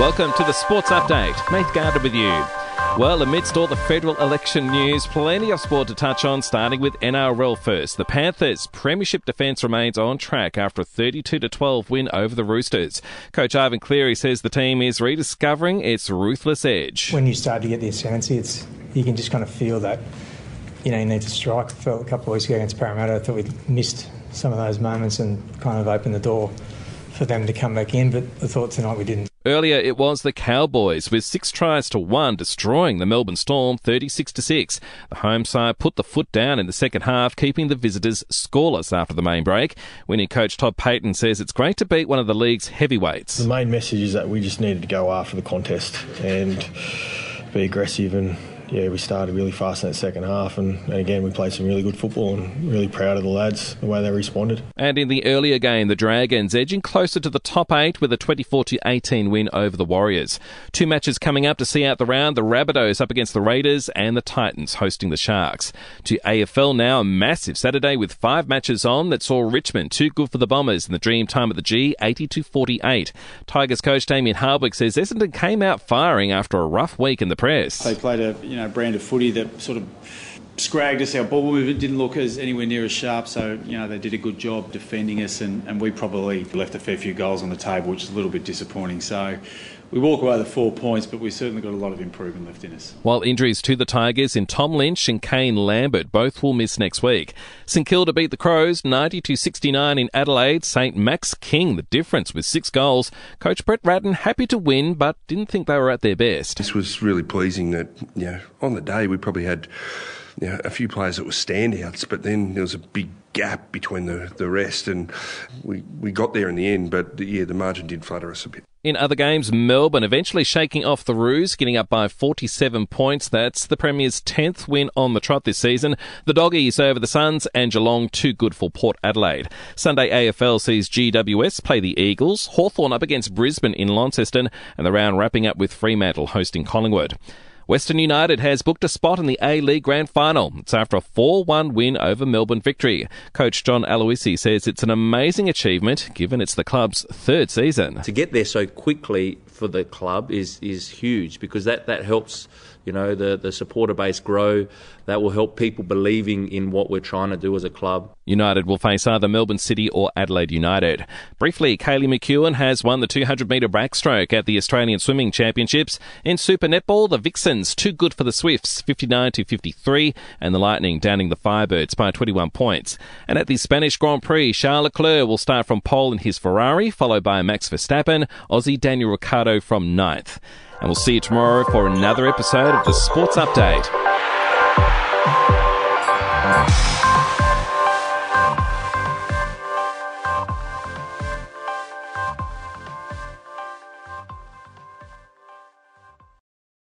Welcome to the Sports Update. Nate Gardner with you. Well, amidst all the federal election news, plenty of sport to touch on, starting with NRL first. The Panthers' premiership defence remains on track after a 32 12 win over the Roosters. Coach Ivan Cleary says the team is rediscovering its ruthless edge. When you start to get the ascendancy, it's you can just kind of feel that you know you need to strike. I felt a couple of weeks ago against Parramatta, I thought we'd missed some of those moments and kind of opened the door for them to come back in, but I thought tonight we didn't. Earlier, it was the Cowboys with six tries to one, destroying the Melbourne Storm 36 to 6. The home side put the foot down in the second half, keeping the visitors scoreless after the main break. Winning coach Todd Payten says it's great to beat one of the league's heavyweights. The main message is that we just needed to go after the contest and be aggressive and yeah, we started really fast in that second half, and, and, again, we played some really good football and really proud of the lads, the way they responded. And in the earlier game, the Dragons edging closer to the top eight with a 24 18 win over the Warriors. Two matches coming up to see out the round the Rabbitohs up against the Raiders and the Titans hosting the Sharks. To AFL now, a massive Saturday with five matches on that saw Richmond too good for the Bombers in the Dreamtime at the G 82 48. Tigers coach Damien Hardwick says Essendon came out firing after a rough week in the press. They played a you know brand of footy that sort of scragged us. Our ball movement didn't look as anywhere near as sharp, so you know they did a good job defending us, and, and we probably left a fair few goals on the table, which is a little bit disappointing. So we walk away with four points, but we've certainly got a lot of improvement left in us. While injuries to the Tigers in Tom Lynch and Kane Lambert both will miss next week. St Kilda beat the Crows 90 69 in Adelaide. St Max King the difference with six goals. Coach Brett Ratten happy to win, but didn't think they were at their best. This was really pleasing that you know on the day we probably had you know, a few players that were standouts, but then there was a big gap between the, the rest, and we, we got there in the end. But yeah, the margin did flutter us a bit. In other games, Melbourne eventually shaking off the Roos, getting up by 47 points. That's the Premier's 10th win on the trot this season. The Doggies over the Suns and Geelong too good for Port Adelaide. Sunday AFL sees GWS play the Eagles, Hawthorn up against Brisbane in Launceston, and the round wrapping up with Fremantle hosting Collingwood. Western United has booked a spot in the A League Grand Final. It's after a 4 1 win over Melbourne Victory. Coach John Aloisi says it's an amazing achievement given it's the club's third season. To get there so quickly for the club is, is huge because that, that helps you know, the, the supporter base grow. That will help people believing in what we're trying to do as a club. United will face either Melbourne City or Adelaide United. Briefly, Kaylee McKeown has won the 200 metre backstroke at the Australian Swimming Championships. In Super Netball, the Vixens too good for the Swifts, 59 to 53, and the Lightning downing the Firebirds by 21 points. And at the Spanish Grand Prix, Charles Leclerc will start from pole in his Ferrari, followed by Max Verstappen, Aussie Daniel Ricciardo from 9th. And we'll see you tomorrow for another episode of the Sports Update.